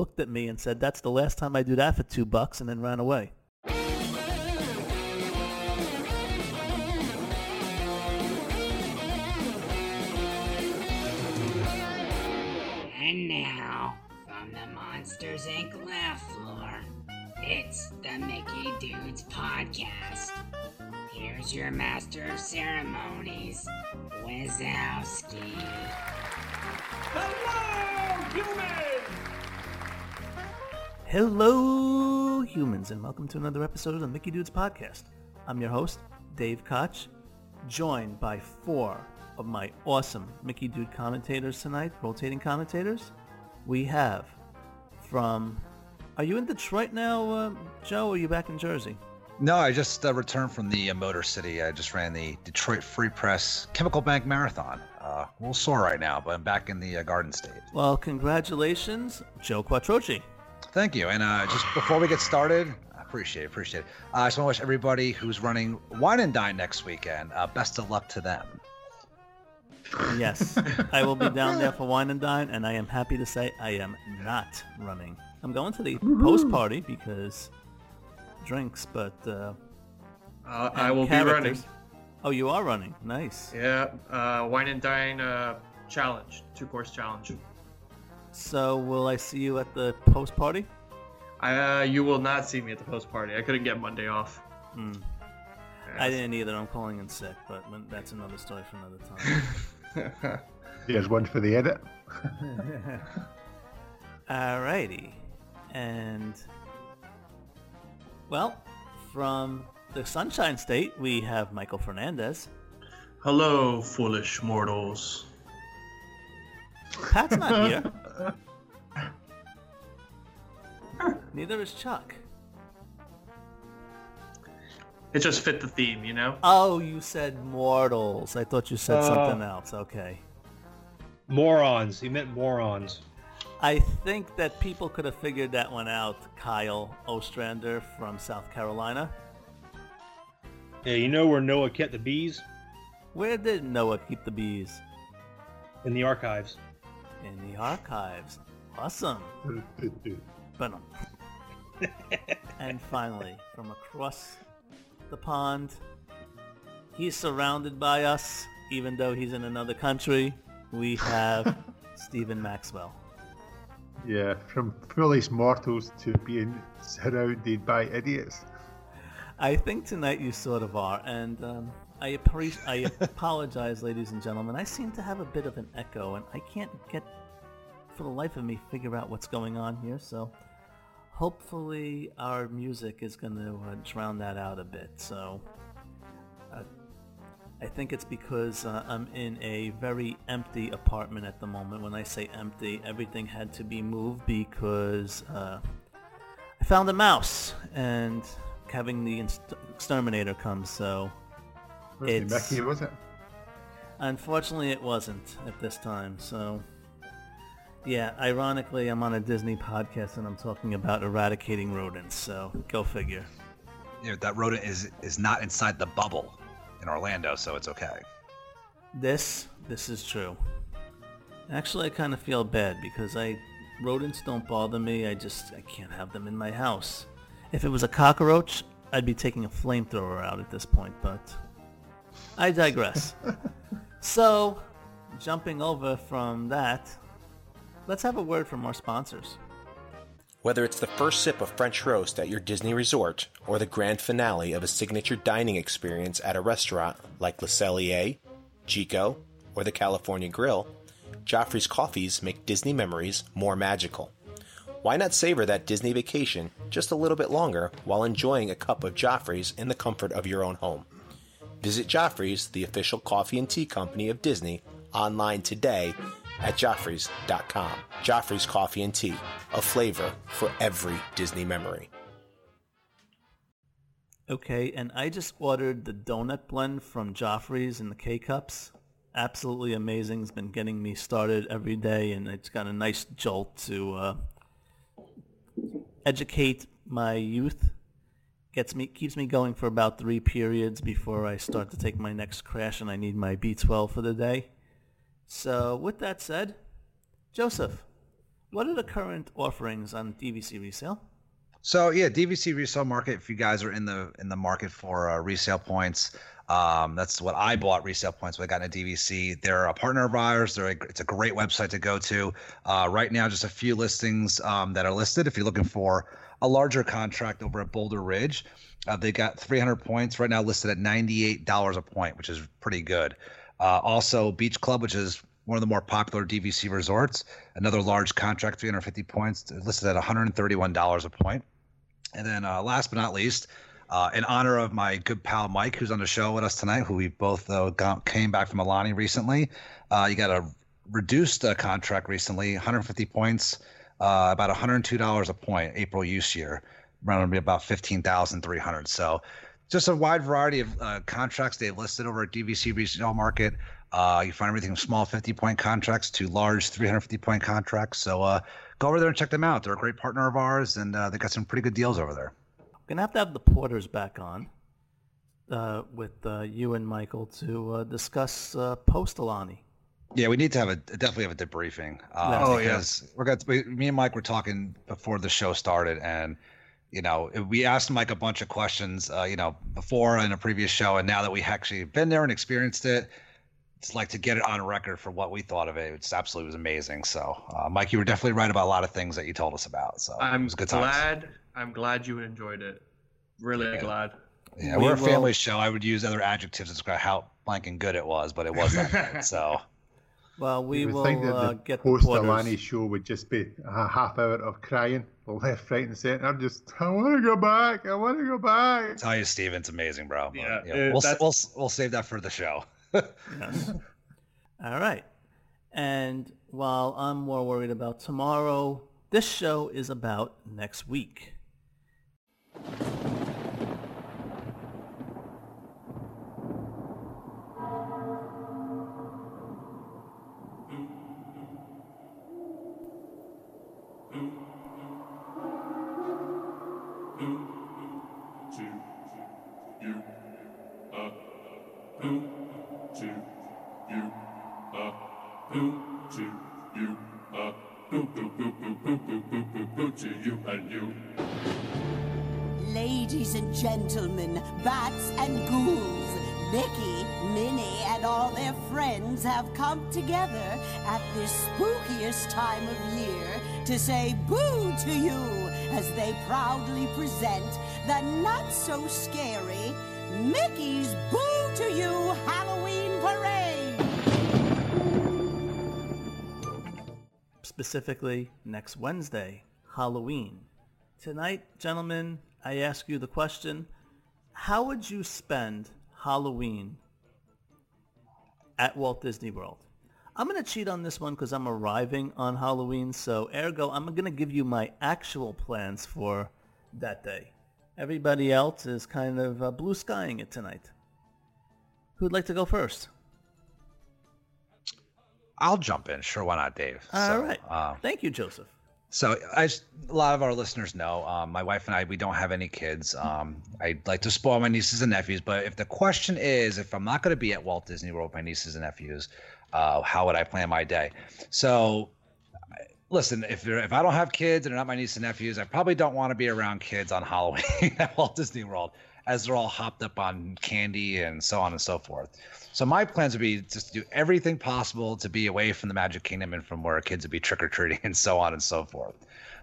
looked at me and said, that's the last time I do that for two bucks, and then ran away. And now, from the Monsters Inc. laugh floor, it's the Mickey Dudes Podcast. Here's your master of ceremonies, Wazowski. Hello, humans, and welcome to another episode of the Mickey Dudes Podcast. I'm your host, Dave Koch, joined by four of my awesome Mickey Dude commentators tonight, rotating commentators. We have from... Are you in Detroit now, uh, Joe, or are you back in Jersey? No, I just uh, returned from the uh, Motor City. I just ran the Detroit Free Press Chemical Bank Marathon. Uh, a little sore right now, but I'm back in the uh, Garden State. Well, congratulations, Joe Quattrochi. Thank you. And uh, just before we get started, I appreciate it, appreciate it. Uh, I just want to wish everybody who's running Wine and Dine next weekend uh, best of luck to them. Yes, I will be down there for wine and dine, and I am happy to say I am not running. I'm going to the post party because drinks, but uh, Uh, I and will be running. Oh, you are running. Nice. Yeah, uh, wine and dine uh, challenge, two course challenge. So will I see you at the post party? Uh, you will not see me at the post party. I couldn't get Monday off. Hmm. Yes. I didn't either. I'm calling in sick, but that's another story for another time. Here's one for the edit. Alrighty. And, well, from the Sunshine State, we have Michael Fernandez. Hello, foolish mortals. Pat's not here. Neither is Chuck. It just fit the theme, you know. Oh, you said mortals. I thought you said Oh. something else. Okay. Morons. He meant morons. I think that people could have figured that one out. Kyle Ostrander from South Carolina. Yeah, you know where Noah kept the bees? Where did Noah keep the bees? In the archives. In the archives. Awesome. Um, and finally, from across the pond, he's surrounded by us, even though he's in another country. We have Stephen Maxwell. Yeah, from foolish mortals to being surrounded by idiots. I think tonight you sort of are, and um, I, appre- I apologize, ladies and gentlemen. I seem to have a bit of an echo, and I can't get, for the life of me, figure out what's going on here. So, hopefully, our music is going to uh, drown that out a bit. So, uh, I think it's because uh, I'm in a very empty apartment at the moment. When I say empty, everything had to be moved because uh, I found a mouse, and having the inst- exterminator come. So, Wasn't it It's- Mickey, was it? unfortunately, it wasn't at this time. So, yeah, ironically, I'm on a Disney podcast and I'm talking about eradicating rodents. So, go figure. You know, that rodent is is not inside the bubble in Orlando, so it's okay. This, this is true. Actually, I kind of feel bad because I rodents don't bother me. I just I can't have them in my house. If it was a cockroach, I'd be taking a flamethrower out at this point, but I digress. so, jumping over from that, let's have a word from our sponsors. Whether it's the first sip of French roast at your Disney resort or the grand finale of a signature dining experience at a restaurant like Le Cellier, Chico, or the California Grill, Joffrey's coffees make Disney memories more magical. Why not savor that Disney vacation just a little bit longer while enjoying a cup of Joffrey's in the comfort of your own home? Visit Joffrey's, the official coffee and tea company of Disney, online today at joffreys.com. Joffrey's Coffee and Tea, a flavor for every Disney memory. Okay, and I just ordered the donut blend from Joffrey's in the K-Cups. Absolutely amazing. It's been getting me started every day, and it's got a nice jolt to uh, educate my youth. Gets me, keeps me going for about three periods before I start to take my next crash, and I need my B12 for the day. So, with that said, Joseph, What are the current offerings on DVC resale? So yeah, DVC resale market. If you guys are in the in the market for uh, resale points, um, that's what I bought resale points when I got into DVC. They're a partner of ours. They're a, it's a great website to go to. Uh, right now, just a few listings um, that are listed. If you're looking for a larger contract over at Boulder Ridge, uh, they got 300 points right now listed at $98 a point, which is pretty good. Uh, also, Beach Club, which is one of the more popular DVC resorts, another large contract, 350 points, listed at $131 a point. And then, uh, last but not least, uh, in honor of my good pal Mike, who's on the show with us tonight, who we both uh, got, came back from Aulani recently, uh, you got a reduced uh, contract recently, 150 points, uh, about $102 a point, April use year, around about 15,300. So, just a wide variety of uh, contracts they've listed over at DVC Resale Market. Uh, you find everything from small 50 point contracts to large 350 point contracts. So uh, go over there and check them out. They're a great partner of ours, and uh, they got some pretty good deals over there. Gonna have to have the Porters back on uh, with uh, you and Michael to uh, discuss uh, post Aulani. Yeah, we need to have a definitely have a debriefing. Uh, Yeah. Oh, yeah. we're got we, me and Mike were talking before the show started, and you know we asked Mike a bunch of questions, uh, you know, before in a previous show, and now that we actually been there and experienced it, it's like to get it on record for what we thought of it. It's absolutely was amazing. So, uh, Mike, you were definitely right about a lot of things that you told us about. So I'm was good times. Glad. I'm glad you enjoyed it. Really Yeah. glad. Yeah, We we're a will- family show. I would use other adjectives to describe how blanking good it was, but it wasn't. good. So. Well, we will think that uh, get the post Porters. Aulani show would just be a half hour of crying, left, right, and centre. Just, I want to go back. I want to go back. tell you, Steve, it's amazing, bro. But, Yeah, you uh, we'll, we'll we'll save that for the show. Yes. All right. And while I'm more worried about tomorrow, this show is about next week. This spookiest time of year to say boo to you as they proudly present the not so scary Mickey's Boo to You Halloween Parade. Specifically, next Wednesday, Halloween. Tonight, gentlemen, I ask you the question, how would you spend Halloween at Walt Disney World? I'm going to cheat on this one because I'm arriving on Halloween, so ergo, I'm going to give you my actual plans for that day. Everybody else is kind of uh, blue skying it tonight. Who'd like to go first? I'll jump in. Sure, why not, Dave? All So, right. uh, Thank you, Joseph. So just, a lot of our listeners know um, my wife and I we don't have any kids. Um, I like to spoil my nieces and nephews, but if the question is if I'm not going to be at Walt Disney World with my nieces and nephews, uh, how would I plan my day? So listen, if if I don't have kids and they're not my nieces and nephews, I probably don't want to be around kids on Halloween at Walt Disney World as they're all hopped up on candy and so on and so forth. So my plans would be just to do everything possible to be away from the Magic Kingdom and from where kids would be trick or treating and so on and so forth.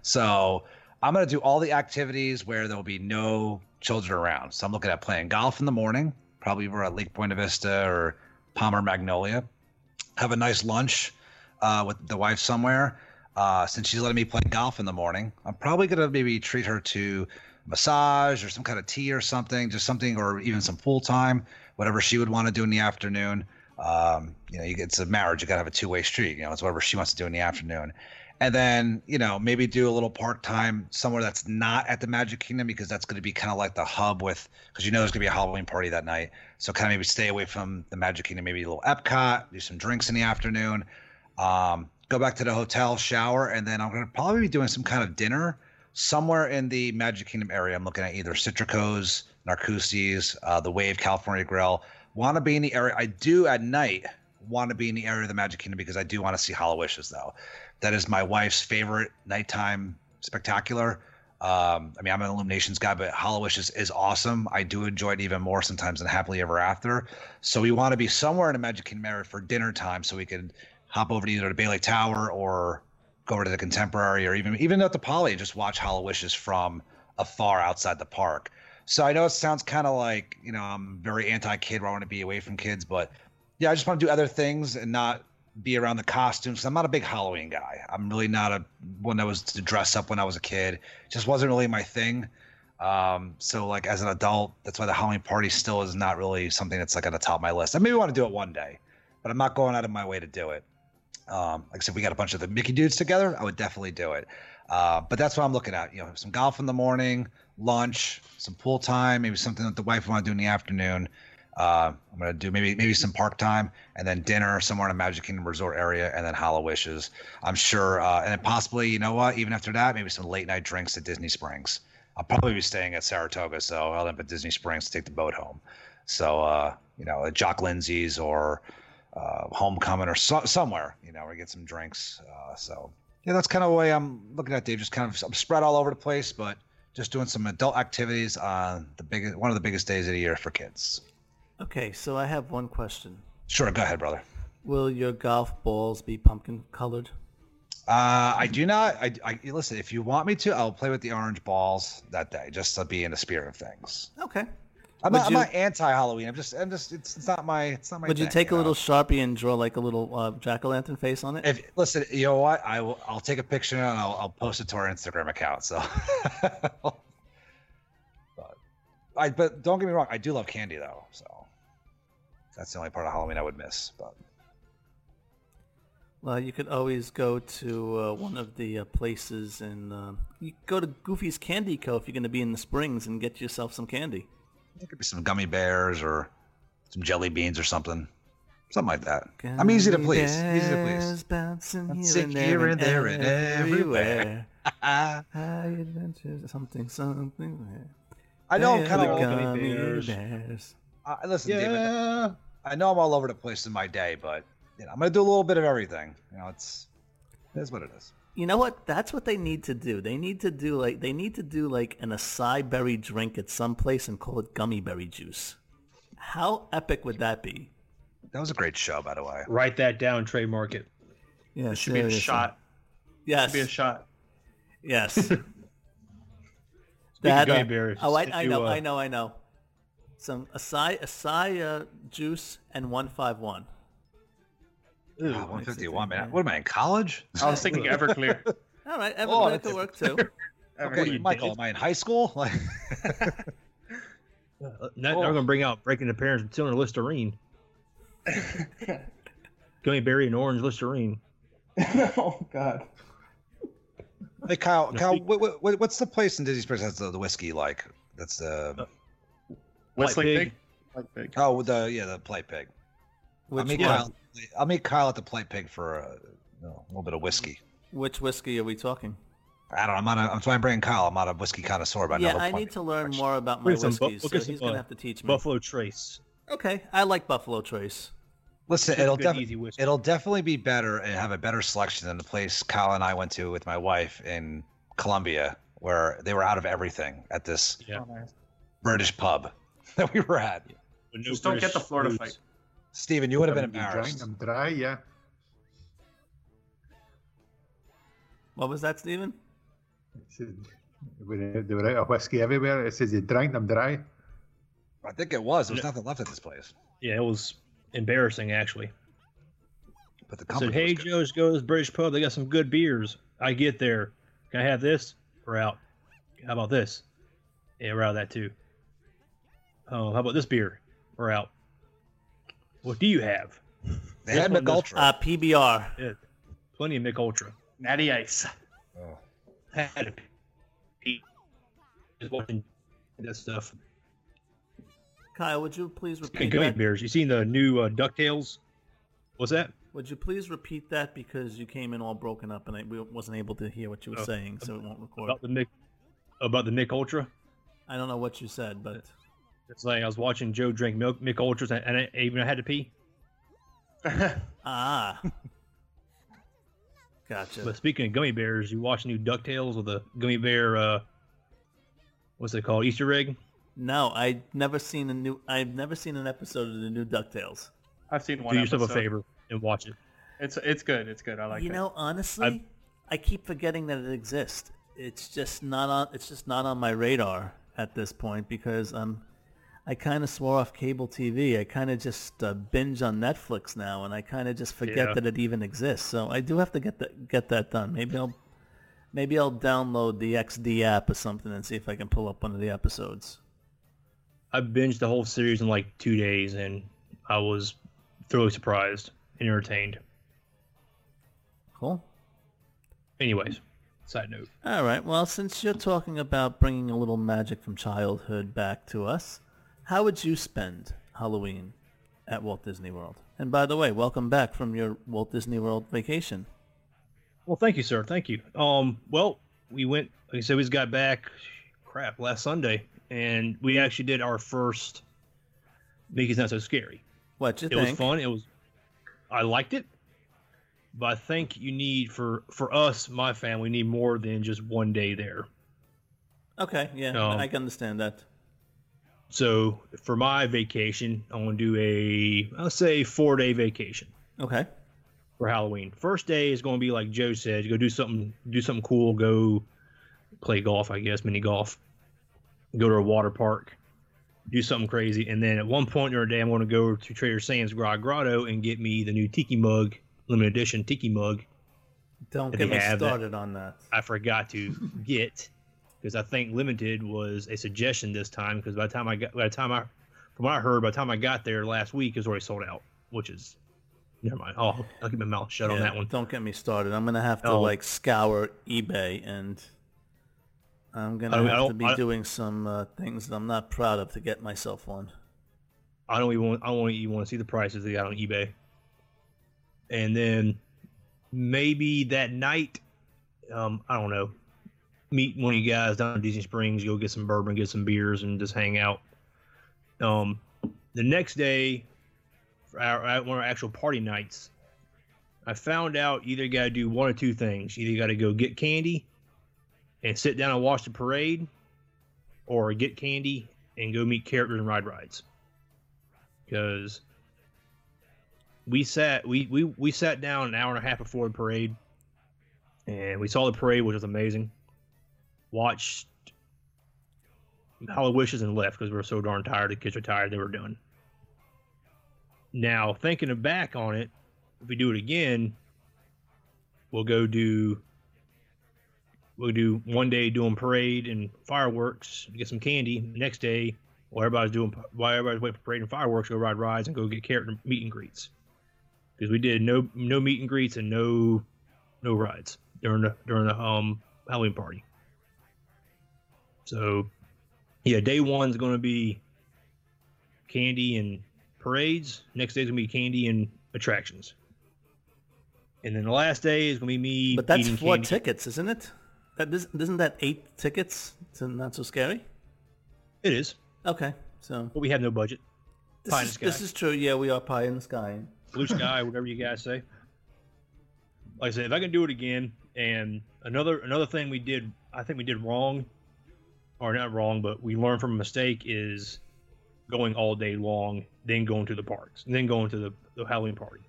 So I'm going to do all the activities where there will be no children around. So I'm looking at playing golf in the morning, probably over at Lake Buena Vista or Palmer Magnolia. Have a nice lunch uh, with the wife somewhere. Uh, since she's letting me play golf in the morning, I'm probably to maybe treat her to massage or some kind of tea or something, just something, or even some pool time, whatever she would want to do in the afternoon. Um, you know, you, it's a marriage; you got to have a two-way street. You know, it's whatever she wants to do in the afternoon, and then you know maybe do a little park time somewhere that's not at the Magic Kingdom because that's going to be kind of like the hub with because you know there's going to be a Halloween party that night. So kind of maybe stay away from the Magic Kingdom, maybe a little Epcot, do some drinks in the afternoon. Um, go back to the hotel, shower, and then I'm going to probably be doing some kind of dinner somewhere in the Magic Kingdom area. I'm looking at either Citrico's, Narcoossee's, uh, the Wave California Grill. Want to be in the area. I do at night want to be in the area of the Magic Kingdom because I do want to see HalloWishes, though. That is my wife's favorite nighttime spectacular. Um, I mean, I'm an Illuminations guy, but HalloWishes is awesome. I do enjoy it even more sometimes than Happily Ever After. So we want to be somewhere in a Magic Kingdom area for dinner time, so we can hop over to either the Lake Tower or go over to the Contemporary, or even even at the Poly, and just watch HalloWishes from afar outside the park. So I know it sounds kind of like you know I'm very anti-kid, where I want to be away from kids, but yeah, I just want to do other things and not be around the costumes. I'm not a big Halloween guy. I'm really not a one that was to dress up when I was a kid. Just wasn't really my thing. Um, so like as an adult, that's why the Halloween party still is not really something that's like on the top of my list. I maybe want to do it one day, but I'm not going out of my way to do it. Um, like I said, we got a bunch of the Mickey dudes together. I would definitely do it. Uh, but that's what I'm looking at. You know, some golf in the morning, lunch, some pool time, maybe something that the wife want to do in the afternoon. Uh, I'm gonna do maybe maybe some park time and then dinner somewhere in a Magic Kingdom resort area and then HalloWishes. I'm sure, uh, and then possibly, you know what? Even after that, maybe some late night drinks at Disney Springs. I'll probably be staying at Saratoga, so I'll end up at Disney Springs to take the boat home. So uh, you know, at Jock Lindsay's or uh, Homecoming or so, somewhere, you know, where we get some drinks. Uh, so yeah, that's kind of the way I'm looking at Dave. Just kind of I'm spread all over the place, but just doing some adult activities on the biggest one of the biggest days of the year for kids. Okay, so I have one question. Sure, go ahead, brother. Will your golf balls be pumpkin colored? Uh, I do not. I, I listen. If you want me to, I'll play with the orange balls that day, just to be in the spirit of things. Okay. I'm not, you- I'm not anti-Halloween. I'm just, I'm just, it's, it's not my, it's not my. Would you take a know? little sharpie and draw like a little uh, jack o' lantern face on it? If listen, you know what? I will. I'll take a picture and I'll, I'll post it to our Instagram account. So. but, I, but don't get me wrong. I do love candy though. So. That's the only part of Halloween I would miss. But Well, you could always go to uh, one of the uh, places and uh, you go to Goofy's Candy Co. if you're going to be in the Springs and get yourself some candy. there could be some gummy bears or some jelly beans or something, something like that. I'm easy to Gummy please. Easy to please. bears Bouncing here Bouncing and there, here and, and there and everywhere. High adventures, something, something. I know I'm kind of. Gummy gummy bears. bears. Uh, listen, David. Yeah. I know I'm all over the place in my day, but you know, I'm gonna do a little bit of everything. You know, it's it is what it is. You know what? That's what they need to do. They need to do like they need to do like an acai berry drink at some place and call it gummy berry juice. How epic would that be? That was a great show, by the way. Write that down. Trademark it. Yeah, It should be a shot. Yes. Should be a shot. Yes. Speaking that. of gummy uh, bears, oh, I, I you, know, uh, I know, I know. Some acai, acai uh, juice and one five one. Ooh, Ah, 151, man. What am I in college? I was thinking Everclear. All right, Oh, Everclear that's- could work too. Okay, you Michael, did? am I in high school? Like, Uh, Now they're gonna bring out breaking the parents and stealing Listerine. Gummy berry and orange Listerine. oh God. hey, Kyle, No, Kyle, speak- what, what, what's the place in Disney Springs that's the, the whiskey like? That's the Whistling Pig. pig. Like pig. oh, the yeah, the play pig. I'll meet yeah. Kyle. I'll meet Kyle at the play pig for uh, you know, a little bit of whiskey. which whiskey are we talking? I don't. know. I'm not. A, I'm trying to bring Kyle. I'm not a whiskey connoisseur, but yeah, know I need to learn Actually. more about my We'll get some bu- whiskeys, we'll so he's gonna uh, have to teach me. Buffalo Trace. Okay, I like Buffalo Trace. Listen, it'll good, definitely it'll definitely be better and have a better selection than the place Kyle and I went to with my wife in Colombia, where they were out of everything at this Yeah. Oh. British pub that we were at. With no Just don't get the British Florida roots. fight. Steven, you would have been I'm dry- embarrassed. I'm dry, yeah. What was that, Stephen? It said, when they were out of whiskey everywhere. It says you drank them dry. I think it was. There's Yeah. nothing left at this place. Yeah, it was embarrassing actually. But the I company said, "Hey, was good. Joe's go to this British pub. They got some good beers." I get there. Can I have this? We're out. How about this? Yeah, we're out of that too. Oh, how about this beer? We're out. What do you have? They had This one Mich Ultra. Uh, PBR. Yeah, plenty of Mich Ultra. Natty Ice. Oh. Had a pee. Just watching that stuff. Kyle, would you please repeat of gummy that? bears, you seen the new uh, Ducktales? What's that? Would you please repeat that because you came in all broken up and I we wasn't able to hear what you were Oh, saying, so it won't record. About the Mick, about the Mich Ultra. I don't know what you said, but It's like I was watching Joe drink milk Mich Ultras, and I, even I had to pee. Ah. Gotcha. But speaking of gummy bears, you watch new Ducktales with a gummy bear. Uh, what's it called? Easter egg. No, I've never seen a new. I've never seen an episode of the new Ducktales. I've seen one. Do yourself a favor and watch it. It's it's good. It's good. I like it. you it. know, honestly, i keep forgetting that it exists. It's just not on. It's just not on my radar at this point because um, I kind of swore off cable TV. I kind of just uh, binge on Netflix now, and I kind of just forget Yeah. that it even exists. So I do have to get that get that done. Maybe I'll maybe I'll download the XD app or something and see if I can pull up one of the episodes. I binged the whole series in like two days, and I was thoroughly surprised and entertained. Cool. Anyways, side note. All right. Well, since you're talking about bringing a little magic from childhood back to us, how would you spend Halloween at Walt Disney World? And by the way, welcome back from your Walt Disney World vacation. Well, thank you, sir. Thank you. Um, well, we went. Like I said, we just got back. Crap, last Sunday, and we actually did our first. Mickey's not so scary. What you it think? was fun. It was. I liked it, but I think you need for for us, my family, need more than just one day there. Okay. Yeah, Um, I can understand that. So for my vacation, I want to do a I'll say four day vacation Okay. for Halloween. First day is going to be like Joe said, go do something, do something cool, go play golf, I guess, mini golf, go to a water park, do something crazy, and then at one point during the day, I'm going to go to Trader Sam's Grog Grotto and get me the new Tiki mug, limited edition Tiki mug. Don't get me have that? started on that. I forgot to get because I think limited was a suggestion this time. Because by the time I got, by the time I, from what I heard, by the time I got there last week, it was already sold out. Which is, never mind. Oh, I'll keep my mouth shut on that one. Don't get me started. I'm gonna have to Oh. like scour eBay and I'm gonna I to be I- doing some uh, things that I'm not proud of to get myself one. I don't even want, I don't even want to see the prices they got on eBay. And then maybe that night, um, I don't know, meet one of you guys down in Disney Springs, go get some bourbon, get some beers, and just hang out. Um, the next day, for our, one of our actual party nights, I found out either you got to do one or two things. Either you got to go get candy and sit down and watch the parade, or get candy and go meet characters and ride rides because we sat we, we we sat down an hour and a half before the parade and we saw the parade which was amazing watched HalloWishes and left because we were so darn tired the kids were tired they were done now thinking back on it if we do it again we'll go do we'll do one day doing parade and fireworks get some candy next day while everybody's doing while everybody's waiting for parade and fireworks, go ride rides and go get character meet and greets. Because we did no no meet and greets and no no rides during the during the um Halloween party. So yeah, day one's gonna be candy and parades. Next day's gonna be candy and attractions. And then the last day is gonna be me. But that's four candy. tickets, isn't it? That is, isn't that eight tickets to Not So Scary? It is, Okay, so but we have no budget. this, Pie in is, the this is true. Yeah, we are pie in the sky. blue sky, whatever you guys say. Like I said, if I can do it again, and another another thing we did, I think we did wrong, or not wrong, but we learn from a mistake is going all day long, then going to the parks, and then going to the, the Halloween party.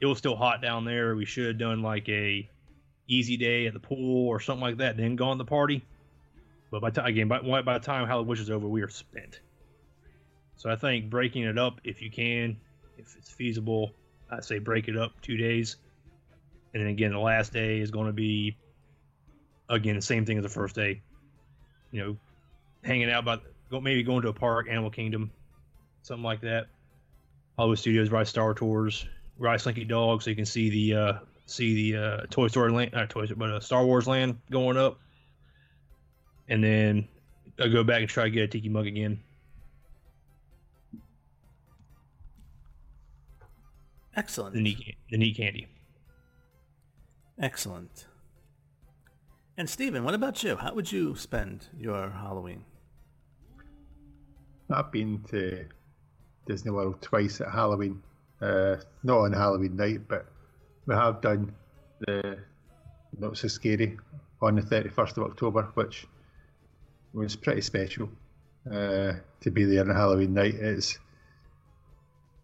It was still hot down there. We should have done like a easy day at the pool or something like that, then gone to the party. But by time again, by, by the time Halloween was over, we are spent. So I think breaking it up, if you can, if it's feasible, I say break it up two days, and then again the last day is going to be again the same thing as the first day. You know, hanging out, go maybe going to a park, Animal Kingdom, something like that. Hollywood Studios, ride Star Tours, ride Slinky Dog, so you can see the uh, see the uh, Toy Story land, not Toy Story, but uh, Star Wars land going up, and then I go back and try to get a Tiki mug again. Excellent. The neat, the neat candy. Excellent. And Stephen, what about you? How would you spend your Halloween? I've been to Disney World twice at Halloween. Uh, not on Halloween night, but we have done the Not So Scary on the 31st of October, which was pretty special uh, to be there on Halloween night. It's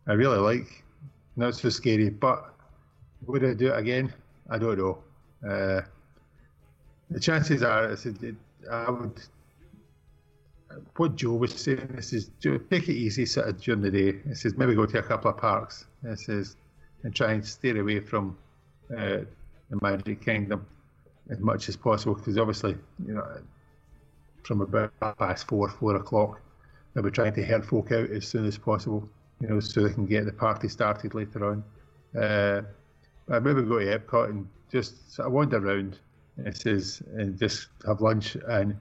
I really like Not So Scary, but would I do it again? I don't know. Uh, the chances are, I, said, I would. What Joe was saying, this is take it easy, sort of during the day. He says maybe go to a couple of parks. This is and try and steer away from uh, the Magic Kingdom as much as possible because obviously, you know, from about past four, four o'clock, they'll be trying to herd folk out as soon as possible, you know, so they can get the party started later on. Uh, I maybe go to Epcot and just sort of wander around. It says and just have lunch and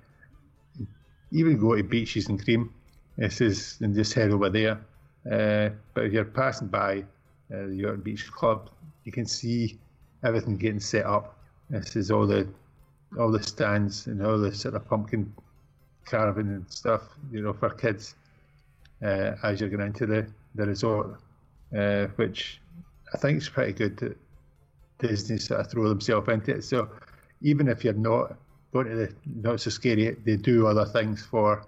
even go to beaches and cream. It says and just head over there. Uh, but if you're passing by uh, the York Beach Club, you can see everything getting set up. This is all the all the stands and all the sort of pumpkin carving and stuff, you know, for kids uh, as you're going into the the resort, uh, which I think is pretty good that Disney sort of throw themselves into it. So even if you're not going to the not so scary, they do other things for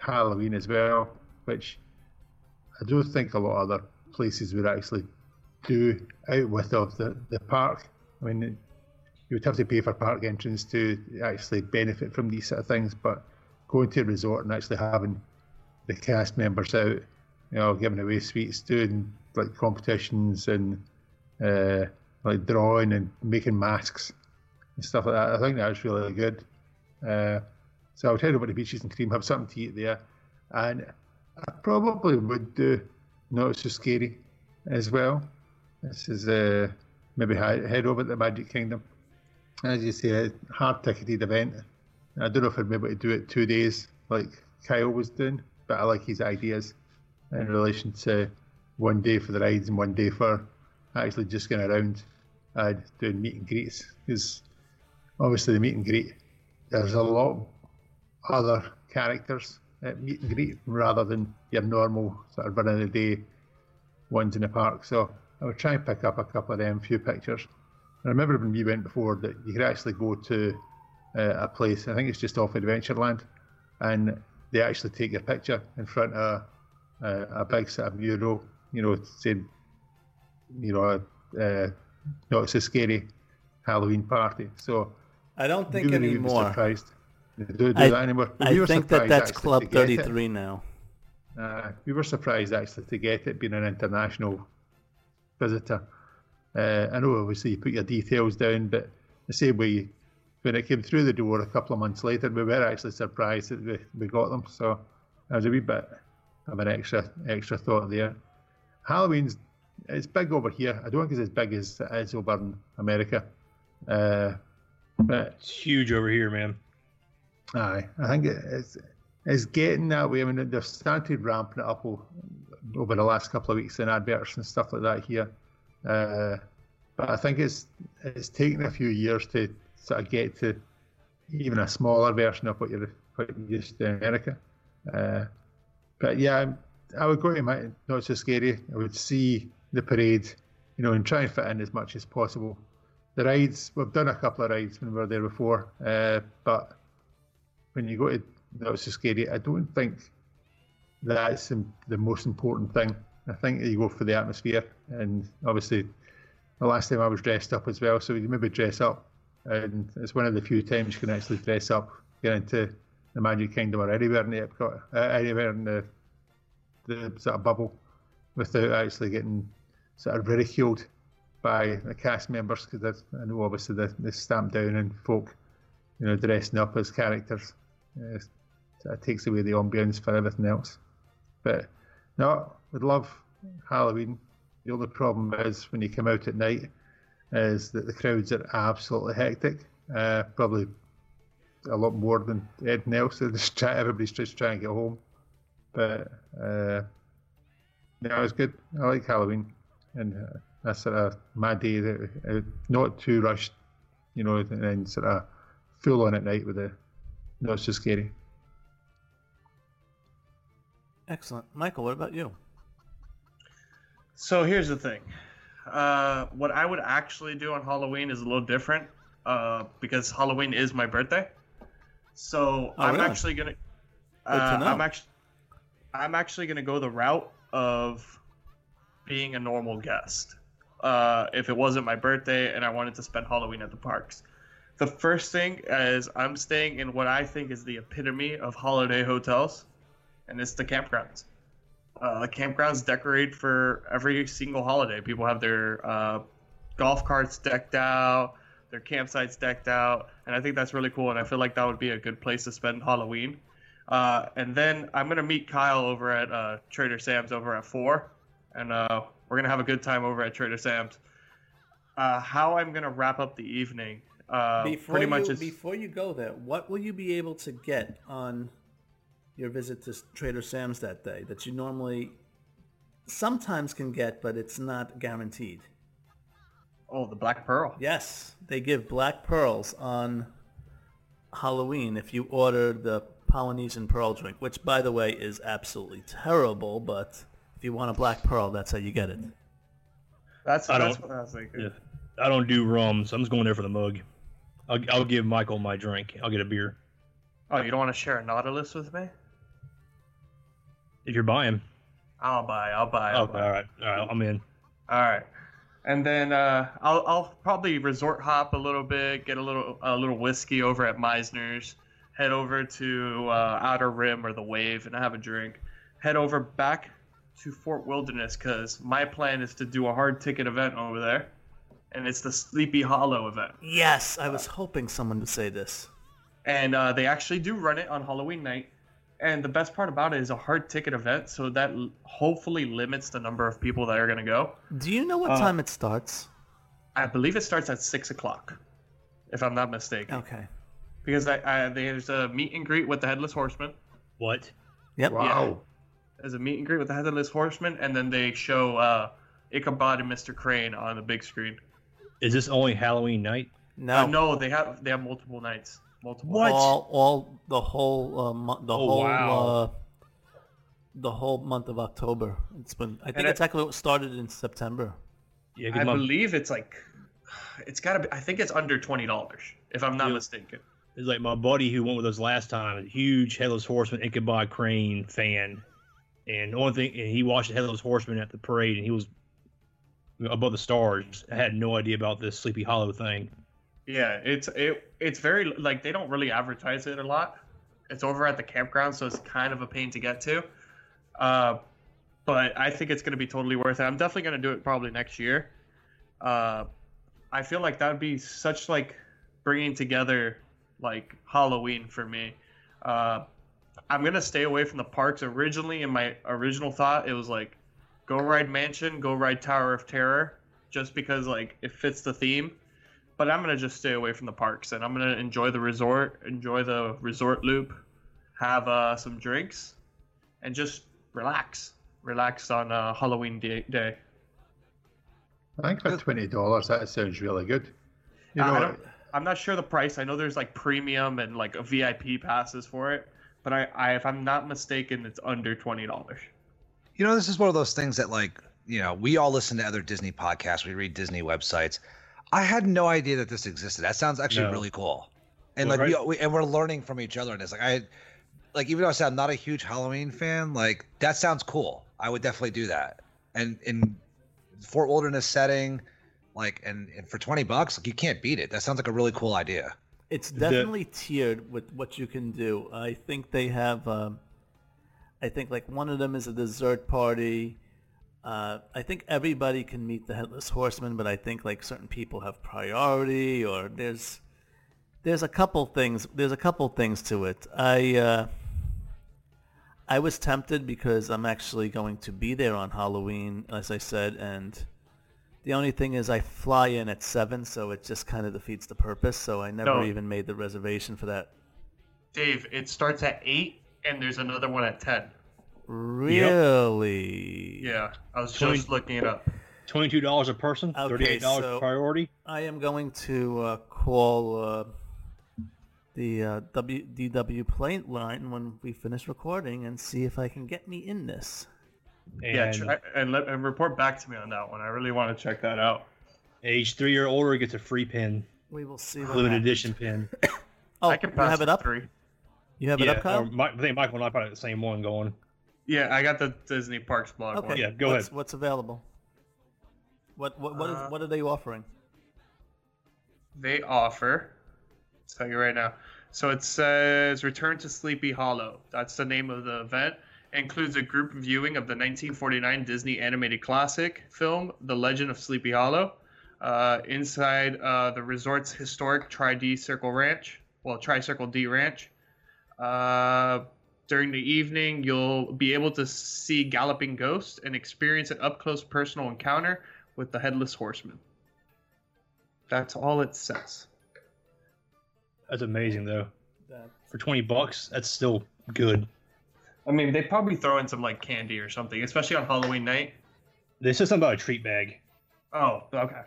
Halloween as well, which I don't think a lot of other places would actually do out with of the, the park. I mean, you would have to pay for park entrance to actually benefit from these sort of things, but going to a resort and actually having the cast members out, you know, giving away sweets, doing like competitions and uh, like drawing and making masks and stuff like that. I think that's really good. Uh, so I would head over to Beaches and Cream, have something to eat there, and I probably would do Not So Scary as well. This is uh, maybe head over to the Magic Kingdom. As you say, a hard ticketed event. I don't know if I'd be able to do it two days like Kyle was doing, but I like his ideas in relation to one day for the rides and one day for actually just going around and doing meet and greets. Because obviously, the meet and greet, there's a lot other characters at meet and greet rather than your normal sort of run of the day ones in the park. So I would try and pick up a couple of them, few pictures. I remember when we went before that you could actually go to uh, a place, I think it's just off Adventureland, and they actually take your picture in front of uh, a big sort of mural, you know, saying, you know, uh, not so scary Halloween party. So I don't think were anymore. Surprised. They don't do I, that anymore. But I we think that that's actually Club to get it. 33 now. Uh, we were surprised actually to get it being an international visitor. Uh, I know obviously you put your details down, but the same way when it came through the door a couple of months later, we were actually surprised that we, we got them. So there was a wee bit of an extra extra thought there. Halloween's it's big over here. I don't think it's as big as it is over in America. Uh, but It's huge over here, man. Aye, I think it's it's getting that way. I mean, they've started ramping it up over the last couple of weeks in adverts and stuff like that here. Uh, but I think it's it's taken a few years to sort of get to even a smaller version of what you're what you're used to in America. Uh, but yeah, I would go to my not so scary. I would see the parade, you know, and try and fit in as much as possible. The rides, we've done a couple of rides when we were there before, uh, but when you go to not so scary, I don't think that's the, the most important thing. I think you go for the atmosphere, and obviously, the last time I was dressed up as well, so you maybe dress up, and it's one of the few times you can actually dress up, get into the Magic Kingdom or anywhere in the Epcot, uh, anywhere in the the sort of bubble, without actually getting sort of ridiculed by the cast members, because I know obviously they, they stamp down and folk you know, dressing up as characters. Uh, it takes away the ambience for everything else. But no, we'd love Halloween. The only problem is when you come out at night, is that the crowds are absolutely hectic. Uh, probably a lot more than anything else. Just try, everybody's just trying to get home. But uh, no, it's good. I like Halloween, and uh, that's sort of my day. That uh, not too rushed, you know, and then sort of full on at night with the not so scary. Excellent. Michael, what about you? So here's the thing. Uh, what I would actually do on Halloween is a little different uh, because Halloween is my birthday. So Oh, I'm really? actually gonna. To Uh. I'm actually. I'm actually gonna go the route of being a normal guest. Uh, if it wasn't my birthday and I wanted to spend Halloween at the parks, the first thing is I'm staying in what I think is the epitome of holiday hotels, and it's the campgrounds. Uh, the campgrounds decorate for every single holiday. People have their uh, golf carts decked out, their campsites decked out, and I think that's really cool. And I feel like that would be a good place to spend Halloween. Uh, and then I'm gonna meet Kyle over at uh, Trader Sam's over at four, and uh, we're gonna have a good time over at Trader Sam's. Uh, how I'm gonna wrap up the evening, uh, before pretty you, much is before you go there, what will you be able to get on your visit to Trader Sam's that day that you normally sometimes can get, but it's not guaranteed? oh the Black Pearl. Yes, they give black pearls on Halloween if you order the Polynesian pearl drink, which, by the way, is absolutely terrible. But if you want a black pearl, that's how you get it. That's I that's what I was thinking. Yeah. I don't do rum, so I'm just going there for the mug. I'll, I'll give Michael my drink. I'll get a beer Oh, you don't want to share a Nautilus with me? if you're buying. I'll buy. I'll buy. I'll Okay, buy. all right, all right, I'm in. All right. And then uh, I'll I'll probably resort hop a little bit, get a little a little whiskey over at Meisner's, head over to uh, Outer Rim or the Wave and have a drink, head over back to Fort Wilderness because my plan is to do a hard ticket event over there, and it's the Sleepy Hollow event. Yes, I was hoping someone would say this. and uh, they actually do run it on Halloween night. And the best part about it is a hard ticket event, so that l- hopefully limits the number of people that are gonna go. Do you know what Uh, time it starts? I believe it starts at six o'clock, if I'm not mistaken. Okay. Because I, I, there's a meet and greet with the headless horseman. What? Yep. Wow. There's a meet and greet with the headless horseman, and then they show uh, Ichabod and Mr. Crane on the big screen. Is this only Halloween night? No. Uh, no, they have they have multiple nights. Multiple. What? All, all the whole uh, mo- the Oh, whole wow. uh, the whole month of October. It's been. I think And it's it- actually started in September. Yeah, I 'cause my, believe it's like, it's gotta be. I think it's under twenty dollars, if I'm not Yeah. mistaken. it's like my buddy who went with us last time, a huge Headless Horseman Ichabod Crane fan, and the only thing, he watched the Headless Horseman at the parade, and he was above the stars. I had no idea about this Sleepy Hollow thing. Yeah, it's it it's very like they don't really advertise it a lot. It's over at the campground, so it's kind of a pain to get to. Uh, but I think it's gonna be totally worth it. I'm definitely gonna do it probably next year. Uh, I feel like that would be such like bringing together like Halloween for me. Uh, I'm gonna stay away from the parks. Originally, in my original thought, it was like go ride Mansion, go ride Tower of Terror, just because like it fits the theme but I'm gonna just stay away from the parks and I'm gonna enjoy the resort, enjoy the resort loop, have uh, some drinks, and just relax, relax on uh, Halloween day. day. I think for twenty dollars, that sounds really good. You I know, don't, I'm not sure the price. I know there's like premium and like a VIP passes for it, but I, I if I'm not mistaken, it's under twenty dollars. You know, this is one of those things that, like, you know, we all listen to other Disney podcasts, we read Disney websites. I had no idea that this existed. That sounds actually No. really cool. And Well, like, right- we, we and we're learning from each other. And it's like I, like, even though I said I'm not a huge Halloween fan, like that sounds cool. I would definitely do that. And in Fort Wilderness setting, like, and, and for twenty bucks, like, you can't beat it. That sounds like a really cool idea. It's The- definitely tiered with what you can do. I think they have. Um, I think like one of them is a dessert party. Uh, I think everybody can meet the headless horseman, but I think like certain people have priority, or there's there's a couple things. There's a couple things to it. I uh, I was tempted because I'm actually going to be there on Halloween, as I said, and the only thing is I fly in at seven, so it just kind of defeats the purpose. So I never No. even made the reservation for that. Dave, it starts at eight, and there's another one at ten. Really? Yeah, I was Twenty- just looking it up. Twenty-two dollars a person, Okay, thirty-eight dollars so- priority. I am going to uh, call uh, the uh, w- DW plane line when we finish recording and see if I can get me in this. And yeah, try, and let and report back to me on that one. I really want to check that out. age three or older gets a free pin, We will see. What limited happens. edition pin. Oh, I can you pass have it up. Three. You have it yeah, up, Kyle. or Mi- I think Michael and I probably have the same one going. Yeah, I got the Disney Parks blog Okay. one. Yeah, go what's, ahead. What's available? What what what, is, Uh, what are they offering? They offer. I'll tell you right now. So it says Return to Sleepy Hollow. That's the name of the event. Includes a group viewing of the 1949 Disney animated classic film, The Legend of Sleepy Hollow, uh, inside uh, the resort's historic Tri D Circle Ranch. Well, Tri Circle D Ranch. Uh, during the evening, you'll be able to see galloping ghosts and experience an up close personal encounter with the Headless Horseman. That's all it says. That's amazing though. For twenty bucks, that's still good. I mean, they probably throw in some like candy or something, especially on Halloween night. They said something about a treat bag. Oh, okay.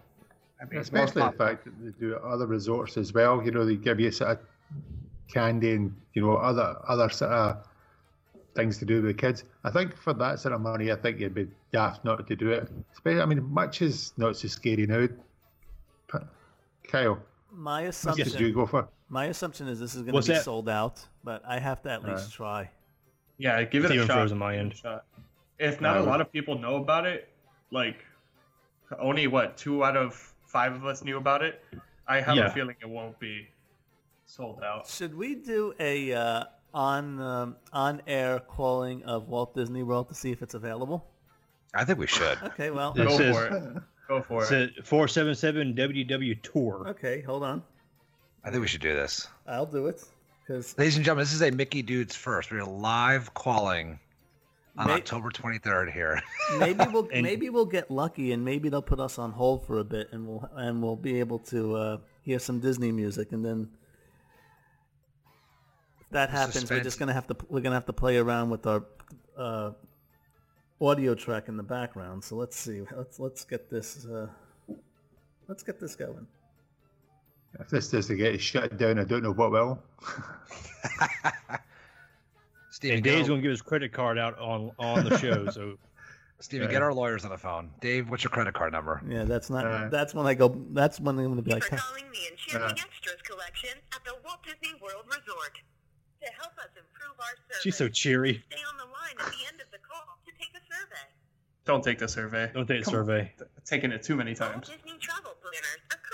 I mean, Especially the more pop- fact that they do other resorts as well. You know, they give you sort of candy and you know other other sort of things to do with kids. I think for that sort of money, I think you'd be daft not to do it. Especially, I mean, much is not so scary now. But, Kyle, my what assumption. did you go for? My assumption is this is going to be that? sold out, but I have to at least Right. try. Yeah, give it a Steven shot. froze on my end. shot. If not a Uh, lot of people know about it, like only what two out of five of us knew about it. I have Yeah. a feeling it won't be sold out. Should we do a uh, on um, on air calling of Walt Disney World to see if it's available? I think we should. Okay, well, Go says- for it. Go for it. Said four seven seven WW tour. okay, hold on. I think we should do this. I'll do it because Ladies and gentlemen, this is a Mickey Dudes first. We're live calling on October 23rd here. maybe we'll And- maybe we'll get lucky and maybe they'll put us on hold for a bit and we'll and we'll be able to uh, hear some Disney music and then if that happens we're just gonna have to we're gonna have to play around with our uh, audio track in the background. So let's see. Let's let's get this uh, let's get this going. If this doesn't get shut down, I don't know what will. Steven, And Dave's our, gonna give his credit card out on on the show. So Steven, get our lawyers on the phone. Dave, what's your credit card number? Yeah, that's not. Uh, that's when I go. That's when I'm gonna be like. for calling the Enchanting Uh. Extras collection at the Walt Disney World Resort. To help us improve our service, she's so cheery. stay on the line at the end of the call to take a survey. Don't take the survey. Don't take a Come on. survey. Taking it too many Walt times. Disney travel planners are currently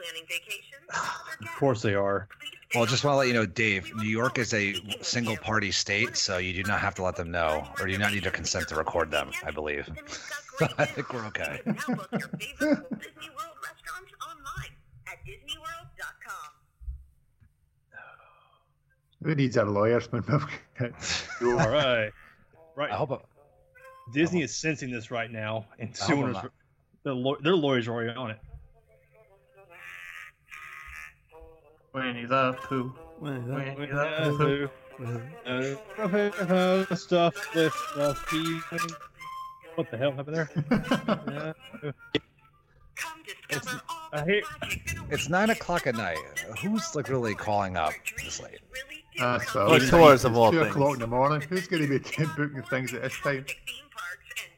planning vacations Of course they are. Well, just want to let you know. Dave, New York is a single party state, so you do not have to let them know, or you do not need to consent to record them, I believe. Then we've got great I think we're okay. You can now book your favorite Walt Disney World restaurants online at DisneyWorld.com. Who needs our lawyers, man? All right. Right. I hope. I- Disney is sensing this right now, and I hope I'm soon not- their, their lawyers are already on it. Winnie the Pooh. Wait, that- Winnie the Pooh. Uh, stuff with the feet. What the hell happened there? Uh, Come discover all I the hear- magic and It's nine o'clock at night. Who's like really calling up this late? really do That's come well. It's tours of all two things. o'clock in the morning. Who's going to be booking things at this time? theme parks and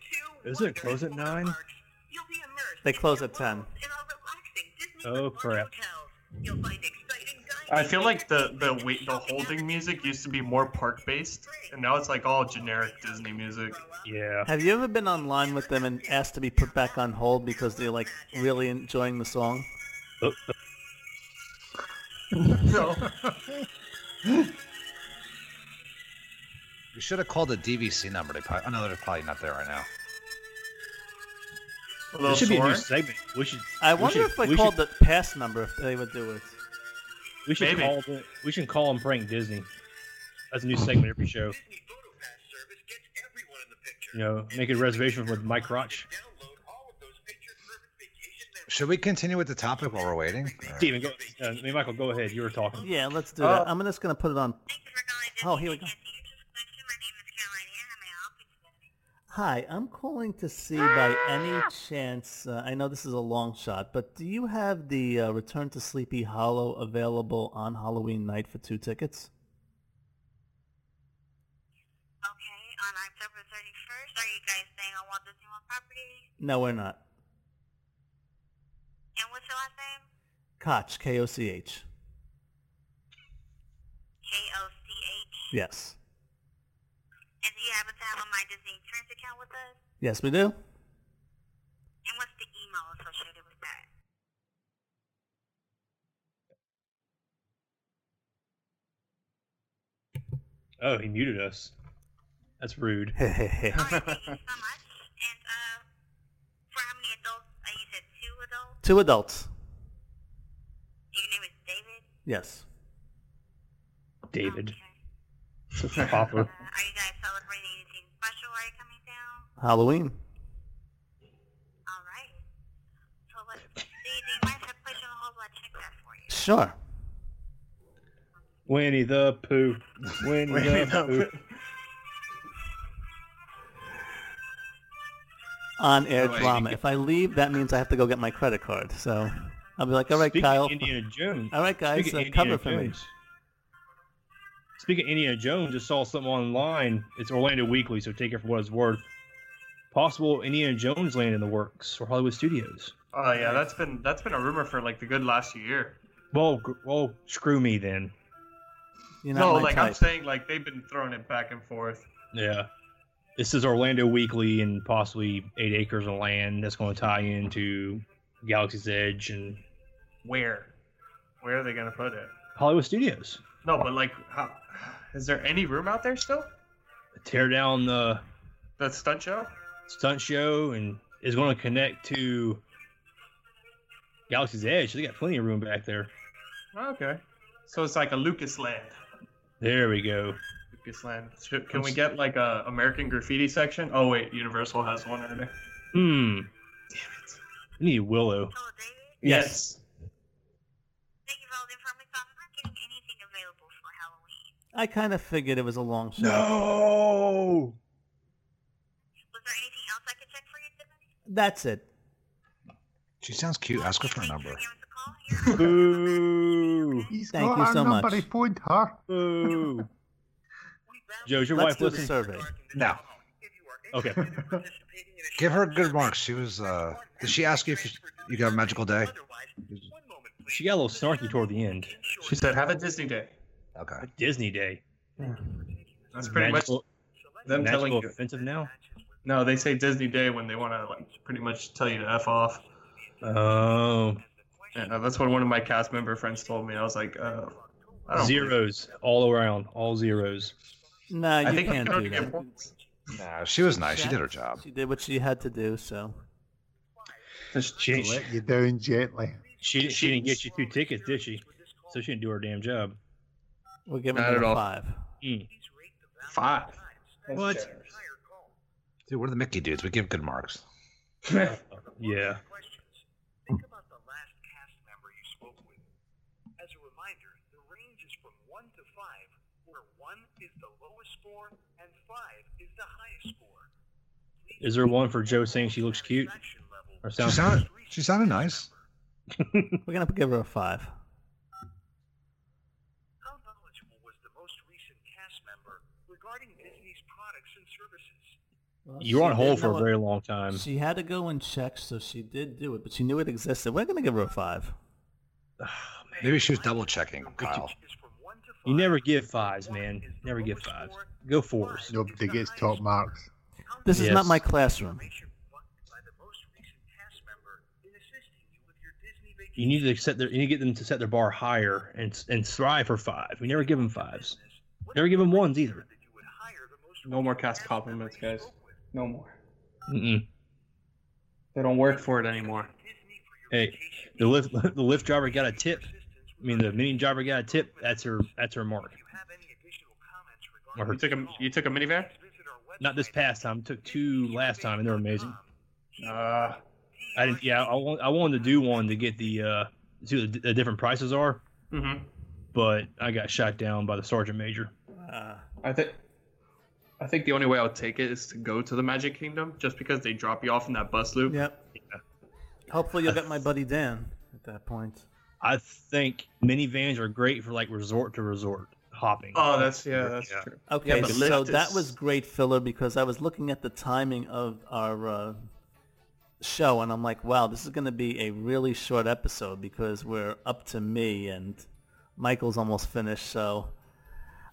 two Isn't it close at nine? parks. You'll be immersed They close at 10. world in our relaxing Disney Oh, Resort crap. hotels. You'll find exciting I feel like the the wait the holding music used to be more park based, and now it's like all generic Disney music. yeah. Have you ever been online with them and asked to be put back on hold because they're like really enjoying the song? No. We should have called the DVC number. They probably, oh no, they're probably not there right now. A This little should be a new segment. We should. I we wonder should- if I we called should, the pass number if they would do it. We should Maybe. call. The, we should call and prank Disney. That's a new segment every show. Disney PhotoPass service gets everyone in the picture. You know, make a reservation with Mike Crotch. Download all of those picture-perfect vacation memories. Should we continue with the topic while we're waiting? Or- Steven, go. Uh, I mean, Michael, go ahead. You were talking. Yeah, let's do Uh, that. I'm just gonna put it on. Thank you for calling Oh, here we go. Vacation Collection. My name is Caroline Anna. May I help you today? Hi, I'm calling to see by any chance. Uh, I know this is a long shot, but do you have the uh, Return to Sleepy Hollow available on Halloween night for two tickets? Okay, on October 31st. are you guys staying on Walt Disney World property? No, we're not. And what's your last name? Koch, K-O-C-H. K-O-C-H. Yes. And do you happen to have a My Disney Experience account with us? Yes, we do. And what's the email associated with that? Oh, he muted us. That's rude. All right, thank you so much. And uh, for how many adults? Uh, you said two adults. Two adults. Your name is David. Yes. David. Okay. Papa. Uh, are you guys celebrating anything special? Are you coming down? Halloween. All right. So let's see. Do you mind if I put you on hold while I check that for you? Sure. Winnie the Pooh. Winnie, Winnie the the Pooh. Pooh. On air Oh, drama. If I leave, that means I have to go get my credit card. So I'll be like, all right, Speaking Kyle. of Indiana Jones. All right, guys, speaking uh, of cover Indiana for me. Jones- Speaking of Indiana Jones, just saw something online. It's Orlando Weekly, so take it for what it's worth. Possible Indiana Jones land in the works for Hollywood Studios. Oh yeah, that's been that's been a rumor for like the good last year. Well, gr- well, screw me then. You're No, my like I'm saying, like they've been throwing it back and forth. Yeah. This is Orlando Weekly and possibly eight acres of land that's going to tie into Galaxy's Edge and Where? Where are they gonna put it? Hollywood Studios. No, but like, how, is there any room out there still? Tear down the That stunt show? Stunt show and is going to connect to Galaxy's Edge. They got plenty of room back there. Okay. So it's like a Lucas Land. There we go. Lucas Land. Should, can we get like a American Graffiti section? Oh wait, Universal has one already. Hmm. Damn it. We need Willow. Hello, David. Yes. Thank you for all the information. I'm not getting anything available for Halloween. I kind of figured it was a long shot. No. Was there anything else I could check for you today? That's it. She sounds cute. Ask her for a number. for giving us a call. You're Boo. He's Thank got you her so much. He phoned her. Boo. Joe's your Let's wife do the listening? survey. No. Okay. Give her good marks. She was. uh Did she ask you if you, you got a magical day? She got a little snarky toward the end. She said, "Have a Disney day." Okay. Disney Day. That's pretty magical, much them telling magical you. offensive now. No, they say Disney Day when they want to like pretty much tell you to f off. Oh, Yeah, that's what one of my cast member friends told me. I was like, uh, I don't zeros all around, all zeros. Nah, you I think can't do that. points. Nah, she was nice. She did her job. She did what she had to do, so. Just- She, Let you down gently. she, she didn't get you two tickets, did she? So she didn't do her damn job. We're giving her a five. Mm. Five. That's What? Dude, we're the Mickey dudes. We give good marks. yeah. Think about the last cast member you spoke with. As a reminder, the range is from 1 to 5, where 1 is the lowest score and 5 is the highest score. Please is there one for Joe saying she looks cute? Or sounds she, sounded, she sounded nice. We're going to give her a 5. Well, You were on hold for a very it- long time. She had to go and check, so she did do it, but she knew it existed. We're gonna give her a five. Maybe she was double checking, Kyle. Is from 1 to 5. You never give fives, man. Never give fives. Go fours. Nobody gets top marks. This is not my classroom. Information provided by the most recent cast member in assisting you with your Disney vacation. You need to set their. You need to get them to set their bar higher and and strive for five. We never give them fives. Never give them ones either. that you would hire the most No more cast cast compliments, guys. Spoke with. No more. Mm-mm. They don't work for it anymore. Disney for your Hey, the Lyft the lift driver got a tip. I mean, the mini driver got a tip. That's her. That's her mark. You have any additional comments Or her- You took a you took a Minnie Van? Not this past time. Took two last time, and they're amazing. Uh, I didn't. Yeah, I, want, I wanted to do one to get the uh, see what the, the different prices are, Mm-hmm. but I got shot down by the sergeant major. Uh, I think I think the only way I'll take it is to go to the Magic Kingdom, just because they drop you off in that bus loop. yep. Hopefully you'll get my buddy Dan at that point. I think Minnie Vans are great for like resort to resort. hopping. Oh, that's yeah, that's Yeah. true. Okay, Yeah, so Lyft that is- was great filler because I was looking at the timing of our uh, show and I'm like, wow, this is going to be a really short episode because we're up to me and Michael's almost finished. So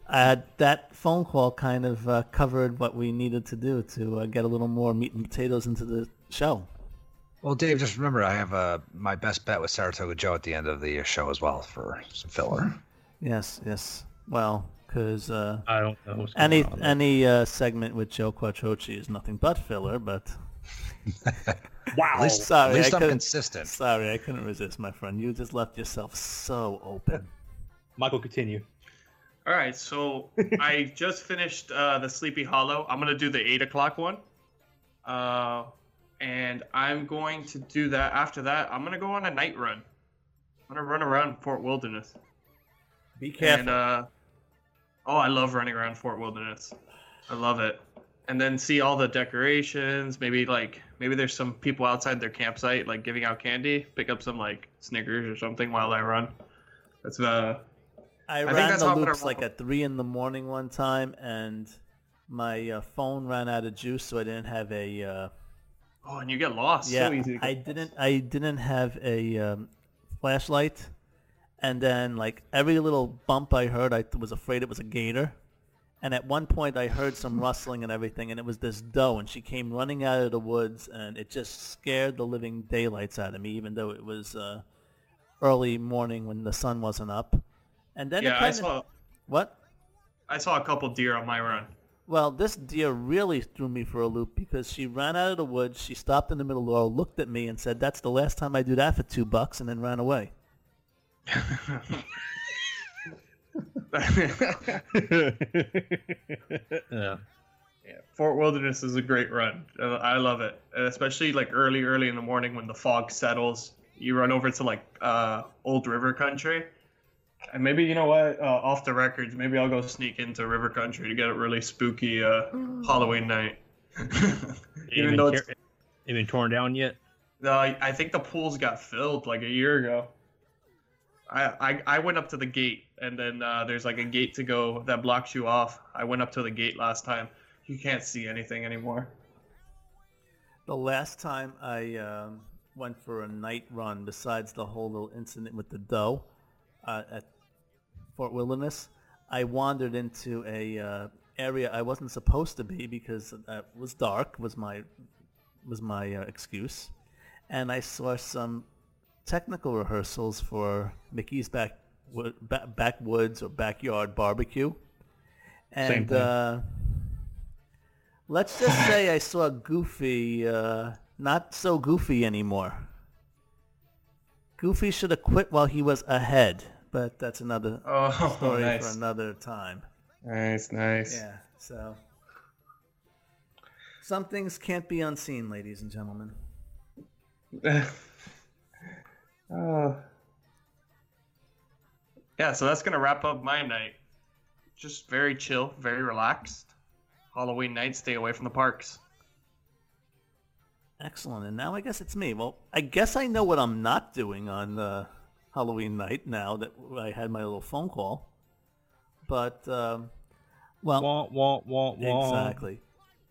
uh, that phone call kind of uh, covered what we needed to do to uh, get a little more meat and potatoes into the show. Well, Dave, just remember I have uh, my best bet with Saratoga Joe at the end of the show as well for some filler. Yes, yes. Well, because uh, I don't know what's going any on there. any uh, segment with Joe Quattrochi is nothing but filler, but Wow. At least, Sorry, at least I I'm couldn't- consistent. Sorry, I couldn't resist, my friend. You just left yourself so open. Michael, continue. All right, so I just finished uh, the Sleepy Hollow. I'm gonna do the eight o'clock one, uh, and I'm going to do that. After that, I'm gonna go on a night run. I'm gonna run around Fort Wilderness. Be careful. And uh, oh, I love running around Fort Wilderness. I love it. And then see all the decorations. Maybe like maybe there's some people outside their campsite like giving out candy. Pick up some like Snickers or something while I run. That's uh I think ran the how I'm gonna loops like at three in the morning one time, and my uh, phone ran out of juice, so I didn't have a. Uh, oh, and you get lost. yeah, so easy to I get didn't. I didn't have a um, flashlight, and then like every little bump I heard, I was afraid it was a gator. And at one point, I heard some rustling and everything, and it was this doe, and she came running out of the woods, and it just scared the living daylights out of me, even though it was uh, early morning when the sun wasn't up. And then yeah, I kind of saw what? I saw a couple deer on my run. Well, this deer really threw me for a loop because she ran out of the woods. She stopped in the middle of the road, looked at me, and said, "That's the last time I do that for two bucks," and then ran away. yeah. Yeah, Fort Wilderness is a great run. Uh, I love it, and especially like early, early in the morning when the fog settles. You run over to like uh, Old River Country, and maybe you know what? Uh, off the records, maybe I'll go sneak into River Country to get a really spooky uh, Halloween night. Even though it's, even torn down yet? no, I, I think the pools got filled like a year ago. I, I, I went up to the gate, and then uh, there's like a gate to go that blocks you off. I went up to the gate last time. You can't see anything anymore. The last time I um, went for a night run, besides the whole little incident with the doe uh, at Fort Wilderness, I wandered into a uh, area I wasn't supposed to be because it was dark. Was my was my uh, excuse, and I saw some technical rehearsals for Mickey's back wo- ba- backwoods or backyard barbecue, and. Uh, Let's just say I saw Goofy uh, not so goofy anymore. Goofy should have quit while he was ahead, but that's another Oh, story nice. for another time. Nice, nice. Yeah, so some things can't be unseen, ladies and gentlemen. oh. Yeah, so that's gonna wrap up my night. Just very chill, very relaxed. Halloween night, stay away from the parks. Excellent. And now I guess it's me. Well, I guess I know what I'm not doing on uh, Halloween night now that I had my little phone call. But, um, well, Wah, wah, wah, wah. Exactly.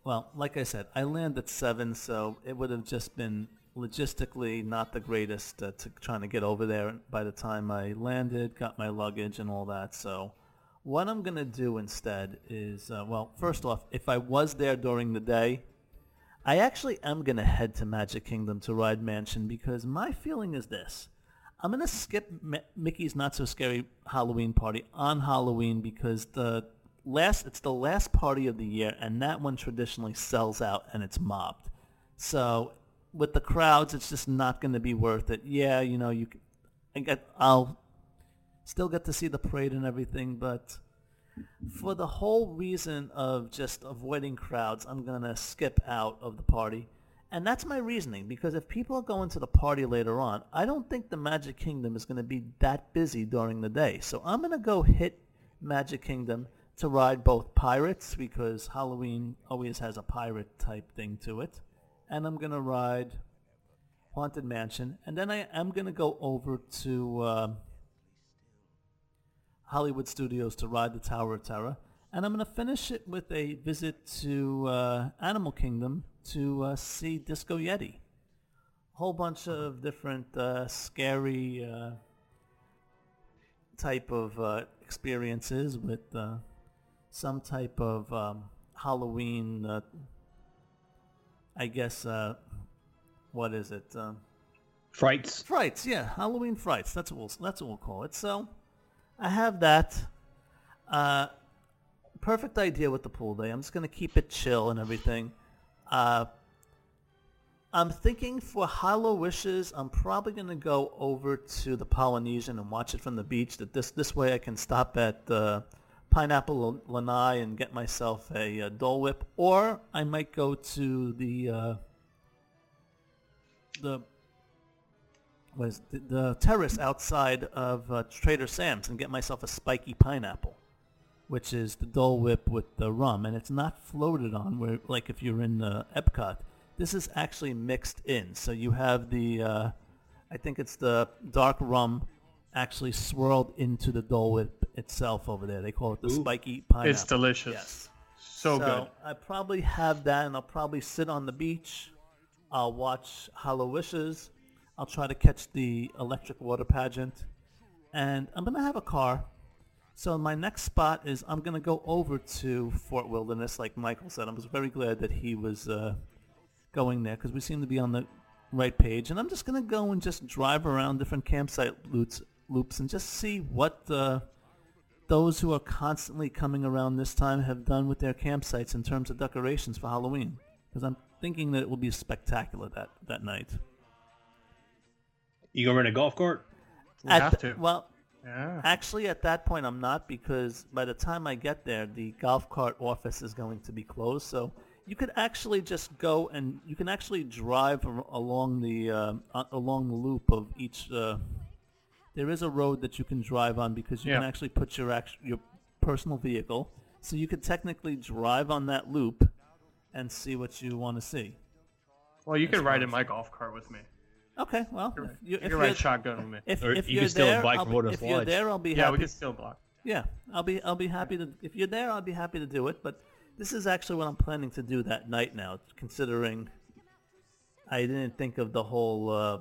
Well, like I said, I land at seven, so it would have just been logistically not the greatest uh, to trying to get over there by the time I landed, got my luggage and all that. So, what I'm gonna do instead is, uh, well, first off, if I was there during the day, I actually am gonna head to Magic Kingdom to ride Mansion because my feeling is this. I'm gonna skip M- Mickey's Not So Scary Halloween Party on Halloween because the last it's the last party of the year, and that one traditionally sells out and it's mobbed. So with the crowds, it's just not going to be worth it. Yeah, you know, you I get I'll still get to see the parade and everything, but for the whole reason of just avoiding crowds, I'm going to skip out of the party. And that's my reasoning, because if people are going to the party later on, I don't think the Magic Kingdom is going to be that busy during the day. So I'm going to go hit Magic Kingdom to ride both Pirates, because Halloween always has a pirate type thing to it. And I'm going to ride Haunted Mansion. And then I am going to go over to... Uh, Hollywood Studios to ride the Tower of Terror, and I'm going to finish it with a visit to uh, Animal Kingdom to uh, see Disco Yeti. A whole bunch of different uh, scary uh, type of uh, experiences with uh, some type of um, Halloween, uh, I guess, uh, what is it? Um, Frights. frights, yeah, Halloween frights. That's what we'll, that's what we'll call it. So, I have that. Uh, perfect idea with the pool day. I'm just gonna keep it chill and everything. Uh, I'm thinking for HalloWishes, I'm probably gonna go over to the Polynesian and watch it from the beach. That this this way I can stop at uh, Pineapple Lanai and get myself a, uh Dole Whip, or I might go to the uh, the was the, the terrace outside of uh, Trader Sam's and get myself a spiky pineapple, which is the Dole Whip with the rum, and it's not floated on where like if you're in uh, Epcot. This is actually mixed in, so you have the, uh, I think it's the dark rum actually swirled into the Dole Whip itself over there. They call it the spiky pineapple. It's delicious. Yes. So, good. I probably have that, and I'll probably sit on the beach. I'll watch HalloWishes. I'll try to catch the electric water pageant, and I'm gonna have a car. So my next spot is I'm gonna go over to Fort Wilderness, like Michael said. I was very glad that he was uh, going there because we seem to be on the right page. And I'm just gonna go and just drive around different campsite loops, loops, and just see what uh, those who are constantly coming around this time have done with their campsites in terms of decorations for Halloween. Because I'm thinking that it will be spectacular that, that night. You gonna rent a golf cart? We At have the- to. Well, Yeah. actually, at that point, I'm not because by the time I get there, the golf cart office is going to be closed. So you could actually just go and you can actually drive along the uh, along the loop of each. Uh, there is a road that you can drive on because you can actually put your act- your personal vehicle. So you could technically drive on that loop and see what you want to see. Well, you I can ride in my golf cart with me. Okay, well, You if can, you, if you can you're- ride shotgun with me. if, Or if you you're can steal a there, bike I'll from be- Woodlands if you're Lodge. there, I'll be yeah, happy. we can still block. Yeah, I'll be I'll be happy to if you're there, I'll be happy to do it. But this is actually what I'm planning to do that night now, considering I didn't think of the whole uh,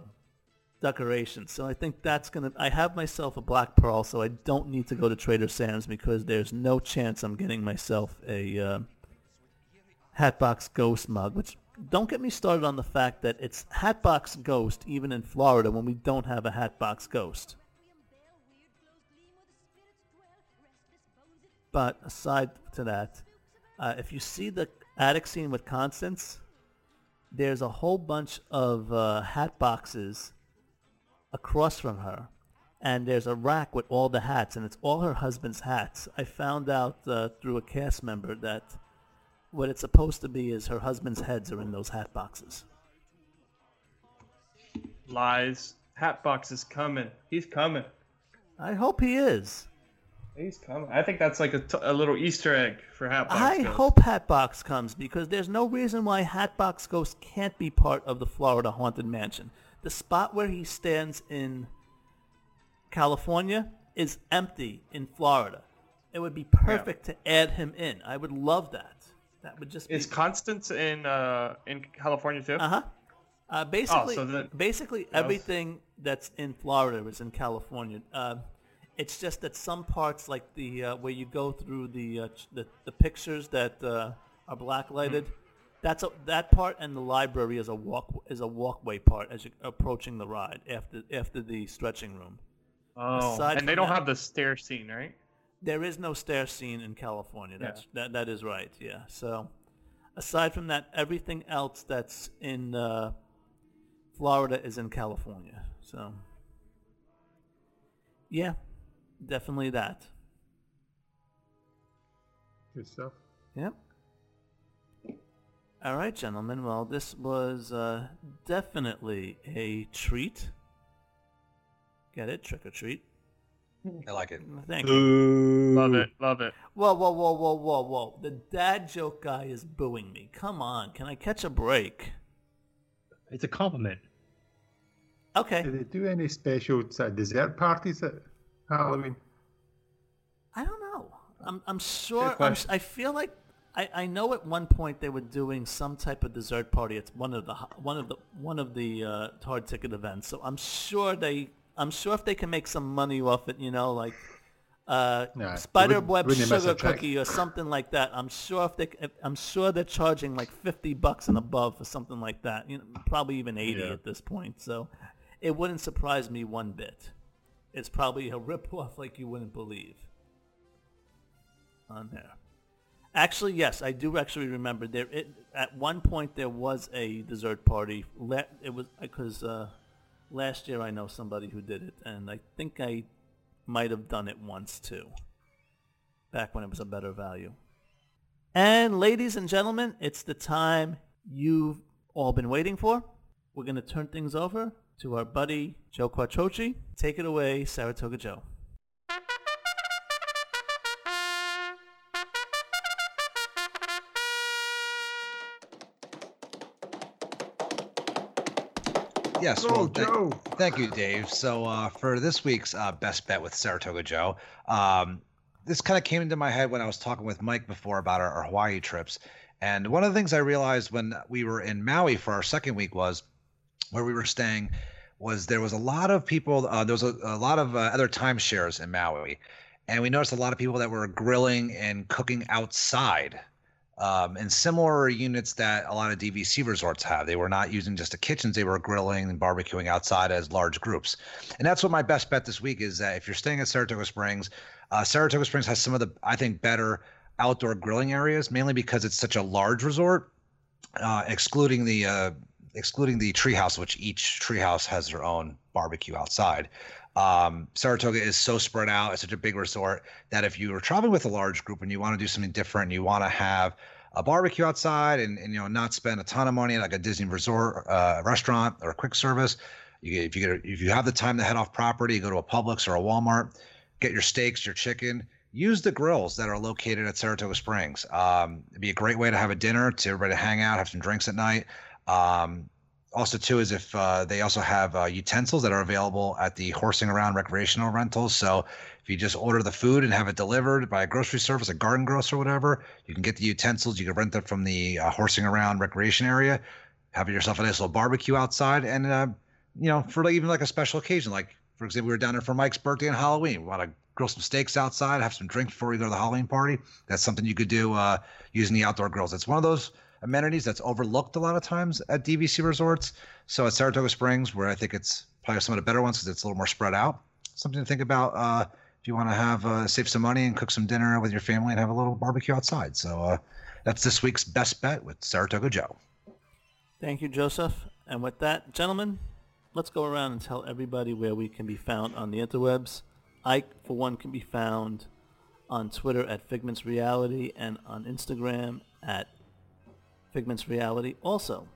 decoration. So I think that's gonna. I have myself a black pearl, so I don't need to go to Trader Sam's because there's no chance I'm getting myself a uh, Hatbox Ghost mug. Which don't get me started on the fact that it's Hatbox Ghost even in Florida when we don't have a Hatbox Ghost. But aside to that, uh, if you see the attic scene with Constance, there's a whole bunch of uh, hat boxes across from her, and there's a rack with all the hats, and it's all her husband's hats. I found out uh, through a cast member that what it's supposed to be is her husband's heads are in those hat boxes. Lies. Hatbox is coming. He's coming. I hope he is. He's coming. I think that's like a, t- a little Easter egg for Hatbox. I Ghost. hope Hatbox comes because there's no reason why Hatbox Ghost can't be part of the Florida Haunted Mansion. The spot where he stands in California is empty in Florida. It would be perfect to add him in. I would love that. That would just be Is Constance in uh in California too? uh-huh. Uh Basically, so then- basically everything that's in Florida is in California. Uh, it's just that some parts, like the uh, where you go through the uh, the, the pictures that uh, are black lighted, Mm-hmm. that's a, that part, and the library is a walk is a walkway part as you're approaching the ride after after the stretching room. oh, aside and they don't that- have the stair scene, right? There is no stair scene in California. Yeah. That's that that is right. Yeah. So, aside from that, everything else that's in uh, Florida is in California. So, yeah, definitely that. Good stuff. Yep. All right, gentlemen. Well, this was uh, definitely a treat. Get it? Trick or treat. I like it. Thank you. Love it. Love it. Whoa, whoa, whoa, whoa, whoa, whoa. The dad joke guy is booing me. Come on, can I catch a break? It's a compliment. Okay. Do they do any special sort dessert parties at Halloween? I don't know. I'm I'm sure. I'm. I feel like I, I know at one point they were doing some type of dessert party at one of the one of the one of the uh, hard ticket events. So I'm sure they I'm sure if they can make some money off it, you know, like uh, Nah, they spider web wouldn't miss a sugar cookie or something like that. I'm sure if they if, I'm sure they're charging like 50 bucks and above for something like that. You know, probably even 80 Yeah. at this point. So it wouldn't surprise me one bit. It's probably a rip off like you wouldn't believe on there. Actually, yes, I do actually remember there. It, at one point, there was a dessert party. It was because uh, last year I know somebody who did it, and I think I might have done it once too. Back when it was a better value. And ladies and gentlemen, it's the time you've all been waiting for. We're going to turn things over to our buddy Joe Quattrochi. Take it away, Saratoga Joe. Yes. Go, well, thank- Joe. Thank you, Dave. So uh, for this week's uh, best bet with Saratoga Joe, um, this kind of came into my head when I was talking with Mike before about our, our Hawaii trips. And one of the things I realized when we were in Maui for our second week was where we were staying was there was a lot of people. Uh, there was a, a lot of uh, other timeshares in Maui, and we noticed a lot of people that were grilling and cooking outside um, in similar units that a lot of DVC resorts have. They were not using just the kitchens; they were grilling and barbecuing outside as large groups. And that's what my best bet this week is that if you're staying at Saratoga Springs, uh, Saratoga Springs has some of the I think better outdoor grilling areas, mainly because it's such a large resort, uh, excluding the uh, excluding the treehouse, which each treehouse has their own barbecue outside. Um, Saratoga is so spread out. It's such a big resort that if you are traveling with a large group and you want to do something different, you want to have a barbecue outside and, and you know not spend a ton of money at like a Disney resort uh, restaurant or a quick service. You, if you get if you have the time to head off property, go to a Publix or a Walmart, get your steaks, your chicken. Use the grills that are located at Saratoga Springs. Um, it'd be a great way to have a dinner, to everybody to hang out, have some drinks at night. Um, also, too, is if uh, they also have uh, utensils that are available at the horsing around recreational rentals. So if you just order the food and have it delivered by a grocery service, a garden grocer or whatever, you can get the utensils. You can rent them from the uh, horsing around recreation area. Have yourself a nice little barbecue outside, and uh, you know, for like, even like a special occasion, like for example, we were down there for Mike's birthday and Halloween. We want to grill some steaks outside, have some drinks before we go to the Halloween party. That's something you could do uh, using the outdoor grills. It's one of those amenities that's overlooked a lot of times at DVC resorts. So at Saratoga Springs, where I think it's probably some of the better ones because it's a little more spread out. Something to think about uh, if you want to have uh, save some money and cook some dinner with your family and have a little barbecue outside. So uh, that's this week's best bet with Saratoga Joe. Thank you, Joseph. And with that, gentlemen, let's go around and tell everybody where we can be found on the interwebs. Ike, for one, can be found on Twitter at Figments Reality and on Instagram at Figments Reality. Also,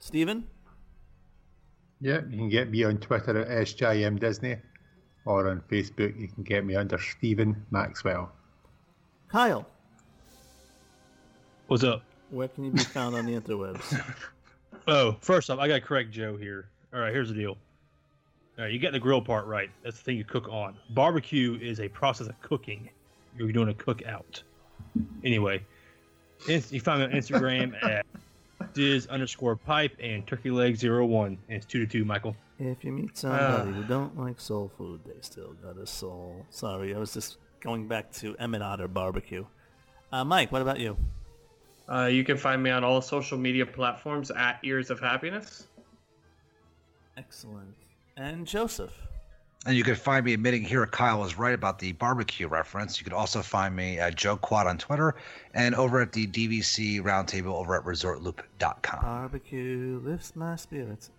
Steven? Yeah, you can get me on Twitter at SJM Disney or on Facebook you can get me under Steven Maxwell. Kyle, What's up? where can you be found on the interwebs? Oh, first off, I got to correct Joe here. All right, here's the deal. All right, you get the grill part right. That's the thing you cook on. Barbecue is a process of cooking. You're doing a cookout. Anyway, ins- you find me on Instagram at diz underscore pipe and turkey leg zero one. And it's two to two, Michael. If you meet somebody who don't like soul food, they still got a soul. Sorry, I was just going back to Emmet Otter barbecue. Uh, Mike, what about you? Uh, you can find me on all social media platforms at Ears of Happiness. Excellent. And Joseph. And you can find me admitting here Kyle was right about the barbecue reference. You could also find me at Joe Quad on Twitter and over at the DVC roundtable over at resortloop.com. Barbecue lifts my spirits.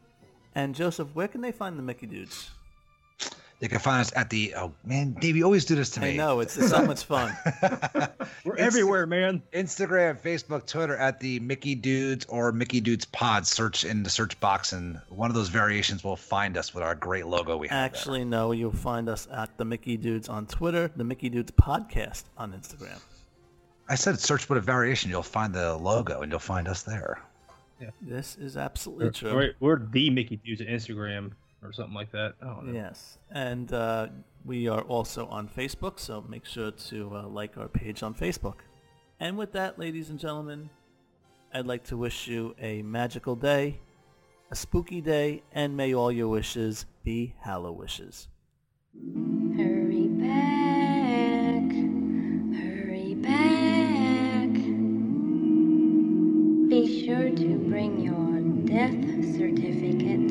And Joseph, where can they find the Mickey dudes? You can find us at the oh man, Dave, you always do this to me. I know it's, it's so much fun. We're Insta- everywhere, man. Instagram, Facebook, Twitter at the Mickey Dudes or Mickey Dudes Pod. Search in the search box, and one of those variations will find us with our great logo we have. there. Actually, no, you'll find us at the Mickey Dudes on Twitter, the Mickey Dudes podcast on Instagram. I said search with a variation. You'll find the logo, and you'll find us there. This is absolutely true. We're, we're the Mickey Dudes on Instagram. Or something like that. I don't know. Yes, and uh, we are also on Facebook, so make sure to uh, like our page on Facebook. And with that, ladies and gentlemen, I'd like to wish you a magical day, a spooky day, and may all your wishes be HalloWishes. Hurry back, hurry back. Be sure to bring your death certificate.